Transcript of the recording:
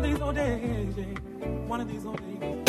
One of these old days, yeah. One of these old days.